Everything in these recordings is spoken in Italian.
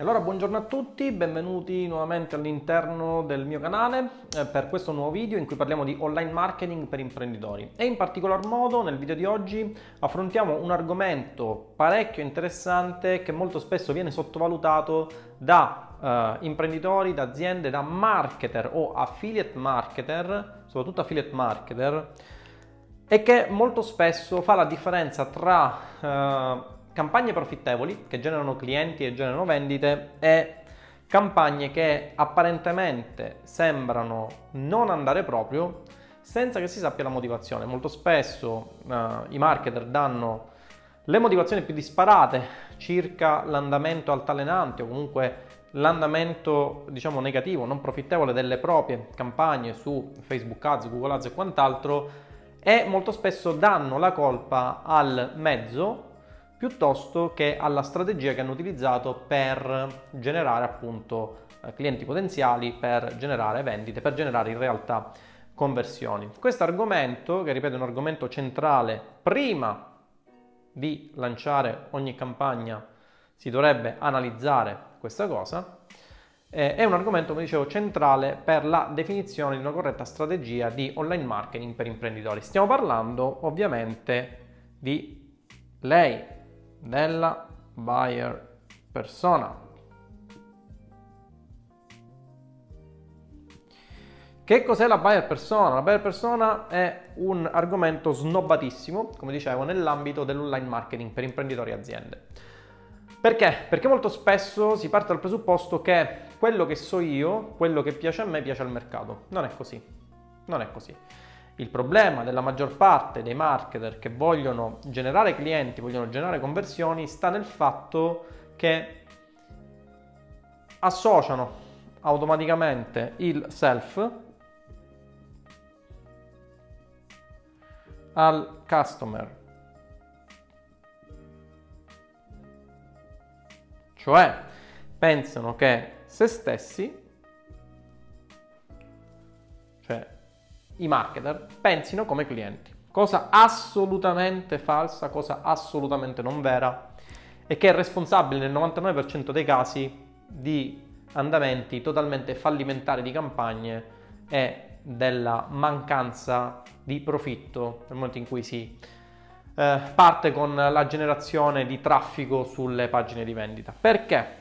allora buongiorno a tutti, benvenuti nuovamente all'interno del mio canale eh, per questo nuovo video in cui parliamo di online marketing per imprenditori. E in particolar modo nel video di oggi affrontiamo un argomento parecchio interessante che molto spesso viene sottovalutato da eh, imprenditori, da aziende, da marketer o affiliate marketer, soprattutto affiliate marketer e che molto spesso fa la differenza tra eh, campagne profittevoli che generano clienti e generano vendite e campagne che apparentemente sembrano non andare proprio senza che si sappia la motivazione. Molto spesso uh, i marketer danno le motivazioni più disparate circa l'andamento altalenante o comunque l'andamento diciamo negativo, non profittevole delle proprie campagne su Facebook Ads, Google Ads e quant'altro e molto spesso danno la colpa al mezzo piuttosto che alla strategia che hanno utilizzato per generare appunto eh, clienti potenziali, per generare vendite, per generare in realtà conversioni. Questo argomento, che ripeto è un argomento centrale, prima di lanciare ogni campagna si dovrebbe analizzare questa cosa, eh, è un argomento, come dicevo, centrale per la definizione di una corretta strategia di online marketing per imprenditori. Stiamo parlando ovviamente di lei, della buyer persona. Che cos'è la buyer persona? La buyer persona è un argomento snobbatissimo, come dicevo, nell'ambito dell'online marketing per imprenditori e aziende. Perché? Perché molto spesso si parte dal presupposto che quello che so io, quello che piace a me, piace al mercato. Non è così. Non è così. Il problema della maggior parte dei marketer che vogliono generare clienti, vogliono generare conversioni, sta nel fatto che associano automaticamente il self al customer. Cioè pensano che se stessi i marketer pensino come clienti. Cosa assolutamente falsa, cosa assolutamente non vera e che è responsabile nel 99% dei casi di andamenti totalmente fallimentari di campagne e della mancanza di profitto nel momento in cui si eh, parte con la generazione di traffico sulle pagine di vendita. Perché?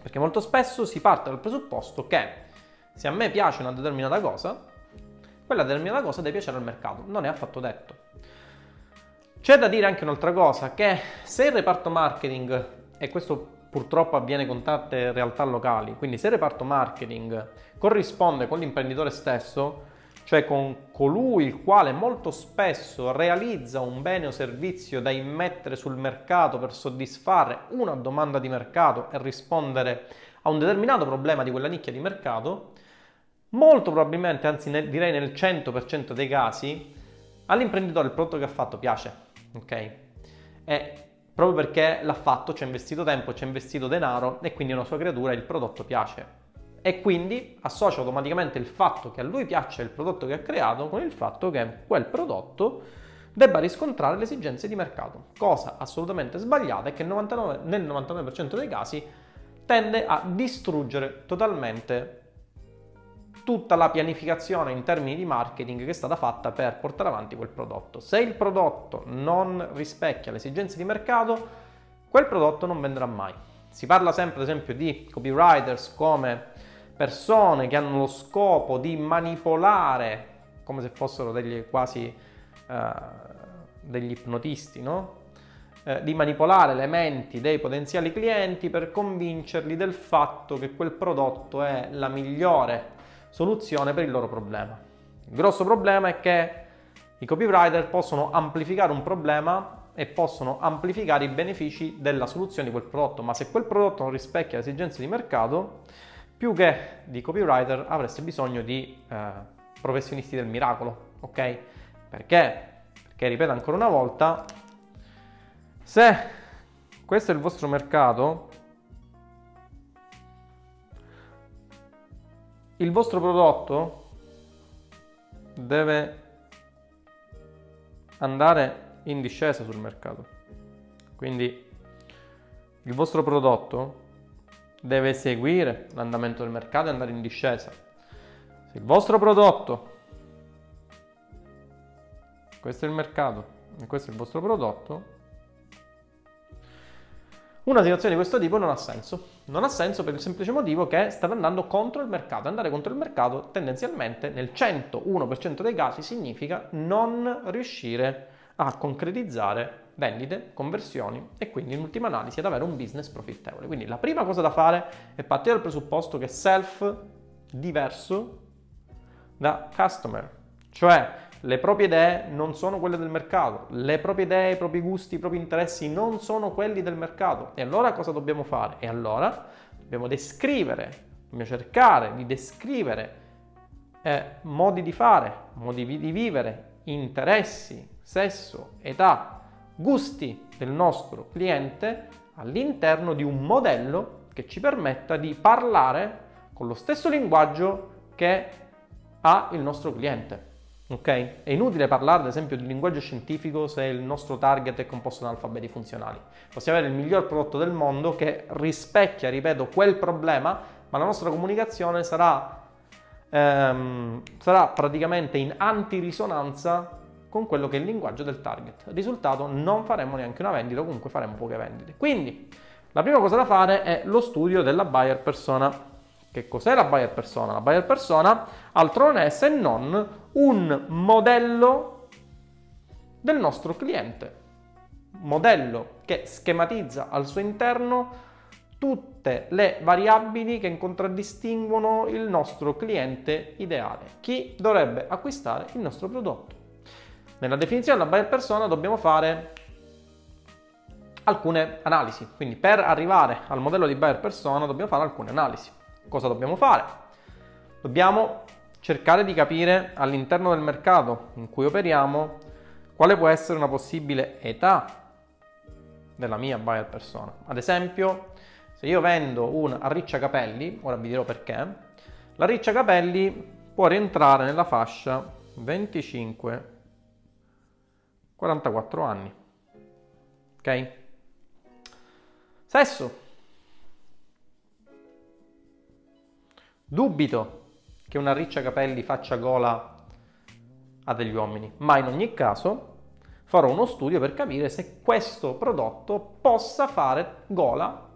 Perché molto spesso si parte dal presupposto che se a me piace una determinata cosa, quella determinata cosa deve piacere al mercato, non è affatto detto. C'è da dire anche un'altra cosa, che se il reparto marketing, e questo purtroppo avviene con tante realtà locali, quindi se il reparto marketing corrisponde con l'imprenditore stesso, cioè con colui il quale molto spesso realizza un bene o servizio da immettere sul mercato per soddisfare una domanda di mercato e rispondere a un determinato problema di quella nicchia di mercato, Molto probabilmente, anzi nel, direi nel 100% dei casi, all'imprenditore il prodotto che ha fatto piace, ok? E proprio perché l'ha fatto, ci ha investito tempo, ci ha investito denaro e quindi è una sua creatura e il prodotto piace. E quindi associa automaticamente il fatto che a lui piace il prodotto che ha creato con il fatto che quel prodotto debba riscontrare le esigenze di mercato, cosa assolutamente sbagliata e che 99, nel 99% dei casi tende a distruggere totalmente tutta la pianificazione in termini di marketing che è stata fatta per portare avanti quel prodotto. Se il prodotto non rispecchia le esigenze di mercato, quel prodotto non vendrà mai. Si parla sempre, ad esempio, di copywriters come persone che hanno lo scopo di manipolare, come se fossero degli quasi uh, degli ipnotisti, no? Eh, di manipolare le menti dei potenziali clienti per convincerli del fatto che quel prodotto è la migliore soluzione per il loro problema. Il grosso problema è che i copywriter possono amplificare un problema e possono amplificare i benefici della soluzione di quel prodotto, ma se quel prodotto non rispecchia le esigenze di mercato, più che di copywriter avreste bisogno di eh, professionisti del miracolo, ok? Perché? Perché, ripeto ancora una volta, se questo è il vostro mercato, il vostro prodotto deve andare in discesa sul mercato. Quindi il vostro prodotto deve seguire l'andamento del mercato e andare in discesa. Se il vostro prodotto, questo è il mercato e questo è il vostro prodotto, una situazione di questo tipo non ha senso. Non ha senso per il semplice motivo che state andando contro il mercato. Andare contro il mercato tendenzialmente nel 101% dei casi significa non riuscire a concretizzare vendite, conversioni e quindi in ultima analisi ad avere un business profittevole. Quindi la prima cosa da fare è partire dal presupposto che self diverso da customer, cioè le proprie idee non sono quelle del mercato, le proprie idee, i propri gusti, i propri interessi non sono quelli del mercato. E allora cosa dobbiamo fare? E allora dobbiamo descrivere, dobbiamo cercare di descrivere eh, modi di fare, modi di vivere, interessi, sesso, età, gusti del nostro cliente all'interno di un modello che ci permetta di parlare con lo stesso linguaggio che ha il nostro cliente. Ok? È inutile parlare ad esempio di linguaggio scientifico se il nostro target è composto da alfabeti funzionali. Possiamo avere il miglior prodotto del mondo che rispecchia, ripeto, quel problema, ma la nostra comunicazione sarà, ehm, sarà praticamente in antirisonanza con quello che è il linguaggio del target. Risultato, non faremo neanche una vendita comunque faremo poche vendite. Quindi, la prima cosa da fare è lo studio della buyer persona. Che cos'è la buyer persona? La buyer persona altro non è se non un modello del nostro cliente. Modello che schematizza al suo interno tutte le variabili che contraddistinguono il nostro cliente ideale, chi dovrebbe acquistare il nostro prodotto. Nella definizione della buyer persona dobbiamo fare alcune analisi, quindi per arrivare al modello di buyer persona dobbiamo fare alcune analisi. Cosa dobbiamo fare? Dobbiamo cercare di capire all'interno del mercato in cui operiamo quale può essere una possibile età della mia buyer persona. Ad esempio, se io vendo un arricciacapelli, ora vi dirò perché, l'arricciacapelli può rientrare nella fascia 25-44 anni. Ok? Sesso. Dubito che una riccia capelli faccia gola a degli uomini, ma in ogni caso farò uno studio per capire se questo prodotto possa fare gola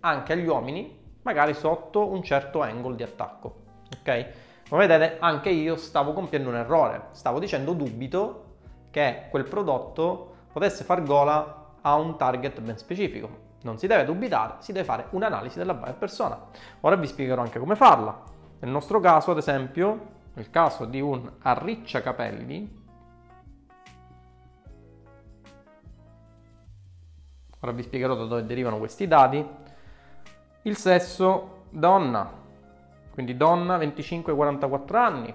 anche agli uomini, magari sotto un certo angle di attacco. Ok? Come vedete, anche io stavo compiendo un errore. Stavo dicendo dubito che quel prodotto potesse far gola a un target ben specifico. Non si deve dubitare, si deve fare un'analisi della buyer persona. Ora vi spiegherò anche come farla. Nel nostro caso, ad esempio, nel caso di un arricciacapelli, ora vi spiegherò da dove derivano questi dati, il sesso donna, quindi donna 25-44 anni,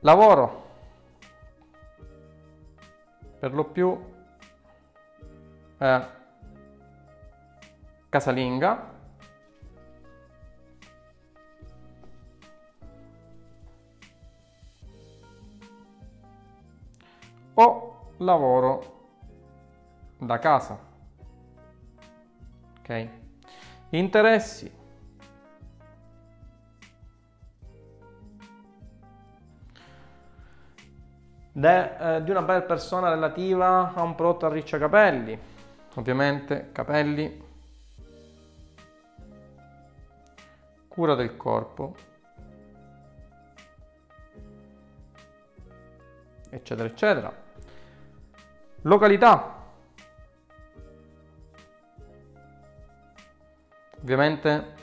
lavoro per lo più eh, casalinga o lavoro da casa. Ok? Interessi. De, eh, di una bella persona relativa a un prodotto a riccia capelli ovviamente capelli, cura del corpo, eccetera, eccetera. Località. Ovviamente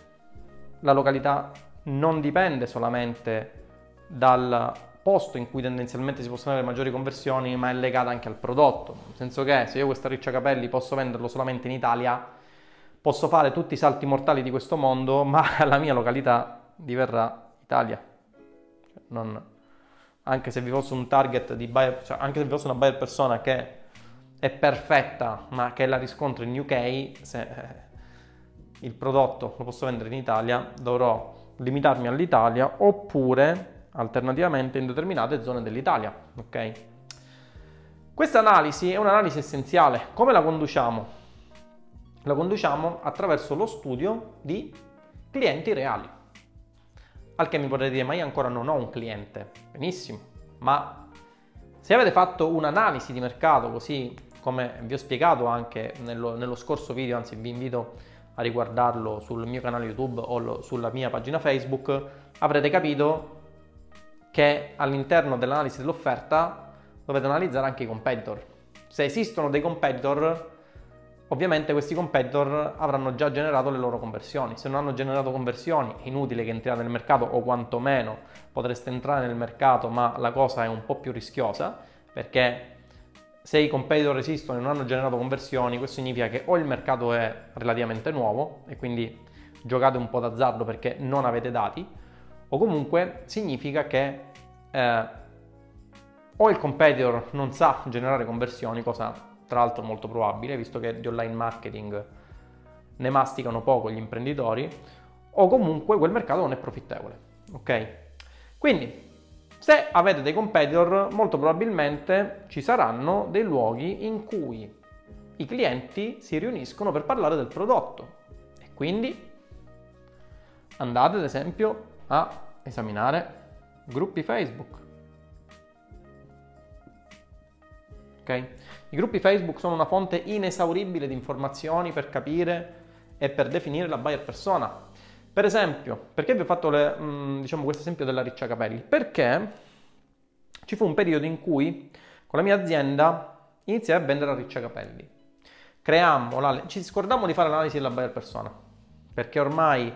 la località non dipende solamente dal posto in cui tendenzialmente si possono avere maggiori conversioni, ma è legata anche al prodotto. Nel senso che se io questa riccia capelli posso venderlo solamente in Italia, posso fare tutti i salti mortali di questo mondo, ma la mia località diverrà Italia. Cioè, non, anche se vi fosse un target di buyer, cioè anche se vi fosse una buyer persona che è perfetta, ma che la riscontro in UK, se eh, il prodotto lo posso vendere in Italia, dovrò limitarmi all'Italia oppure alternativamente in determinate zone dell'Italia. Ok? Questa analisi è un'analisi essenziale. Come la conduciamo? lo conduciamo attraverso lo studio di clienti reali. Al che mi potrete dire, ma io ancora non ho un cliente. Benissimo, ma se avete fatto un'analisi di mercato, così come vi ho spiegato anche nello, nello scorso video, anzi vi invito a riguardarlo sul mio canale YouTube o lo, sulla mia pagina Facebook, avrete capito che all'interno dell'analisi dell'offerta dovete analizzare anche i competitor. Se esistono dei competitor, ovviamente questi competitor avranno già generato le loro conversioni. Se non hanno generato conversioni, è inutile che entriate nel mercato o quantomeno potreste entrare nel mercato, ma la cosa è un po' più rischiosa perché se i competitor esistono e non hanno generato conversioni, questo significa che o il mercato è relativamente nuovo e quindi giocate un po' d'azzardo perché non avete dati, o comunque significa che eh, o il competitor non sa generare conversioni, cosa tra l'altro molto probabile, visto che di online marketing ne masticano poco gli imprenditori, o comunque quel mercato non è profittevole. Ok? Quindi se avete dei competitor, molto probabilmente ci saranno dei luoghi in cui i clienti si riuniscono per parlare del prodotto e quindi andate ad esempio a esaminare gruppi Facebook. Ok? I gruppi Facebook sono una fonte inesauribile di informazioni per capire e per definire la buyer persona. Per esempio, perché vi ho fatto le, mm, diciamo, questo esempio della riccia capelli? Perché ci fu un periodo in cui con la mia azienda iniziai a vendere a riccia capelli. Creammo, la, ci scordammo di fare l'analisi della buyer persona, perché ormai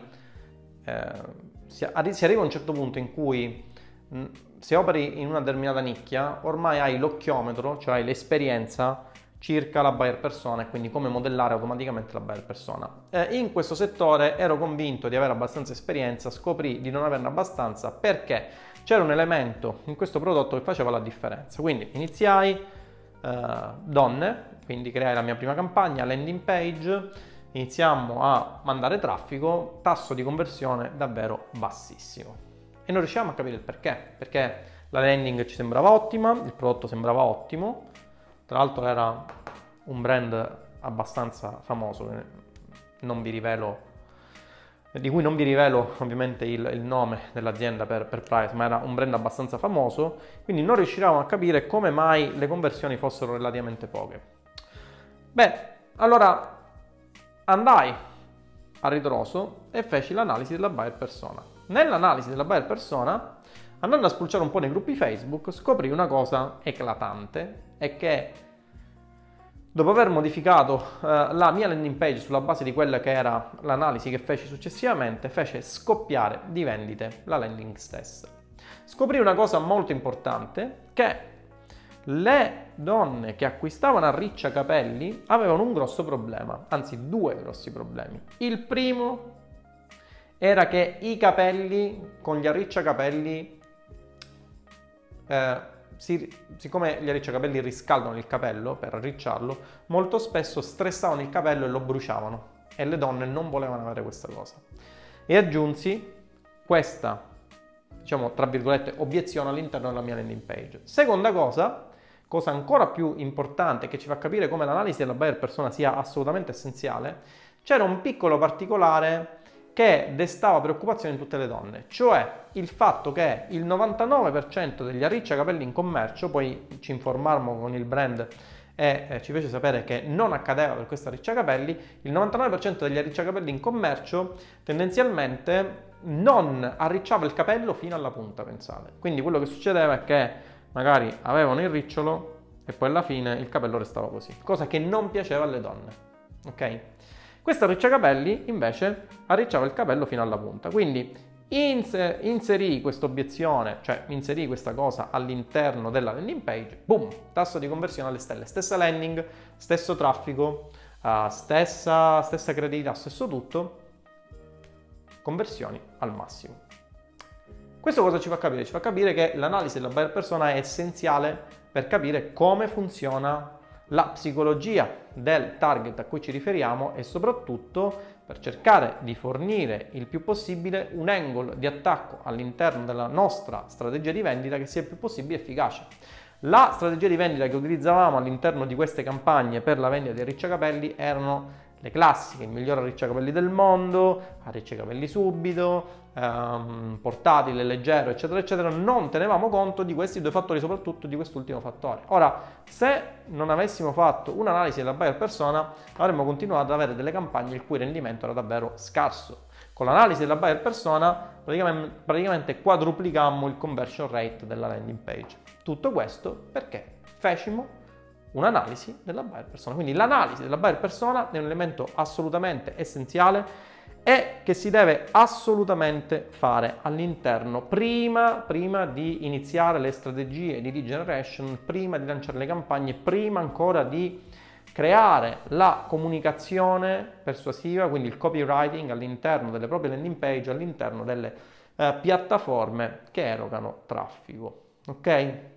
eh, si, arriva a un certo punto in cui se operi in una determinata nicchia, ormai hai l'occhiometro, cioè l'esperienza circa la buyer persona e quindi come modellare automaticamente la buyer persona. Eh, in questo settore ero convinto di avere abbastanza esperienza, scoprì di non averne abbastanza perché c'era un elemento in questo prodotto che faceva la differenza. Quindi iniziai eh, donne, quindi creai la mia prima campagna, landing page, iniziamo a mandare traffico, tasso di conversione davvero bassissimo. E non riusciamo a capire il perché, perché la landing ci sembrava ottima, il prodotto sembrava ottimo, tra l'altro era un brand abbastanza famoso, vi rivelo, di cui non vi rivelo ovviamente il, il nome dell'azienda per, per, price, ma era un brand abbastanza famoso, quindi non riuscivamo a capire come mai le conversioni fossero relativamente poche. Beh, allora andai a ritroso e feci l'analisi della buyer persona. Nell'analisi della buyer persona Andando a spulciare un po' nei gruppi Facebook, scoprì una cosa eclatante e che dopo aver modificato eh, la mia landing page sulla base di quella che era l'analisi che feci successivamente, fece scoppiare di vendite la landing stessa. Scoprì una cosa molto importante che le donne che acquistavano a riccia capelli avevano un grosso problema, anzi due grossi problemi. Il primo era che i capelli con gli arricciacapelli eh, si, siccome gli arricciacapelli riscaldano il capello per arricciarlo, molto spesso stressavano il capello e lo bruciavano e le donne non volevano avere questa cosa. E aggiunsi questa, diciamo, tra virgolette, obiezione all'interno della mia landing page. Seconda cosa, cosa ancora più importante che ci fa capire come l'analisi della buyer persona sia assolutamente essenziale, c'era un piccolo particolare che destava preoccupazione in tutte le donne, cioè il fatto che il 99% degli arricciacapelli in commercio, poi ci informarmo con il brand e eh, ci fece sapere che non accadeva per questo arricciacapelli, il 99% degli arricciacapelli in commercio tendenzialmente non arricciava il capello fino alla punta, pensate. Quindi quello che succedeva è che magari avevano il ricciolo e poi alla fine il capello restava così, cosa che non piaceva alle donne. Ok? Questo arricciacapelli invece arricciava il capello fino alla punta, quindi inserì questa obiezione, cioè inserì questa cosa all'interno della landing page, boom, tasso di conversione alle stelle, stessa landing, stesso traffico, uh, stessa, stessa credibilità, stesso tutto, conversioni al massimo. Questo cosa ci fa capire? Ci fa capire che l'analisi della buyer persona è essenziale per capire come funziona la psicologia del target a cui ci riferiamo e soprattutto per cercare di fornire il più possibile un angle di attacco all'interno della nostra strategia di vendita che sia il più possibile efficace. La strategia di vendita che utilizzavamo all'interno di queste campagne per la vendita dei ricciacapelli erano le classiche, il miglior arricciacapelli del mondo, arricciacapelli subito, ehm, portatile, leggero, eccetera, eccetera, non tenevamo conto di questi due fattori, soprattutto di quest'ultimo fattore. Ora, se non avessimo fatto un'analisi della buyer persona, avremmo continuato ad avere delle campagne il cui rendimento era davvero scarso. Con l'analisi della buyer persona praticamente, praticamente quadruplicammo il conversion rate della landing page. Tutto questo perché fecimo un'analisi della buyer persona. Quindi l'analisi della buyer persona è un elemento assolutamente essenziale e che si deve assolutamente fare all'interno prima, prima di iniziare le strategie di lead generation, prima di lanciare le campagne, prima ancora di creare la comunicazione persuasiva, quindi il copywriting all'interno delle proprie landing page, all'interno delle eh, piattaforme che erogano traffico. Ok?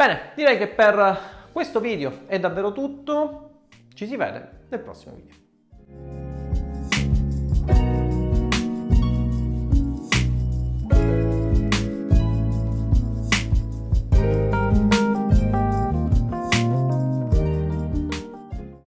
Bene, direi che per questo video è davvero tutto. Ci si vede nel prossimo video.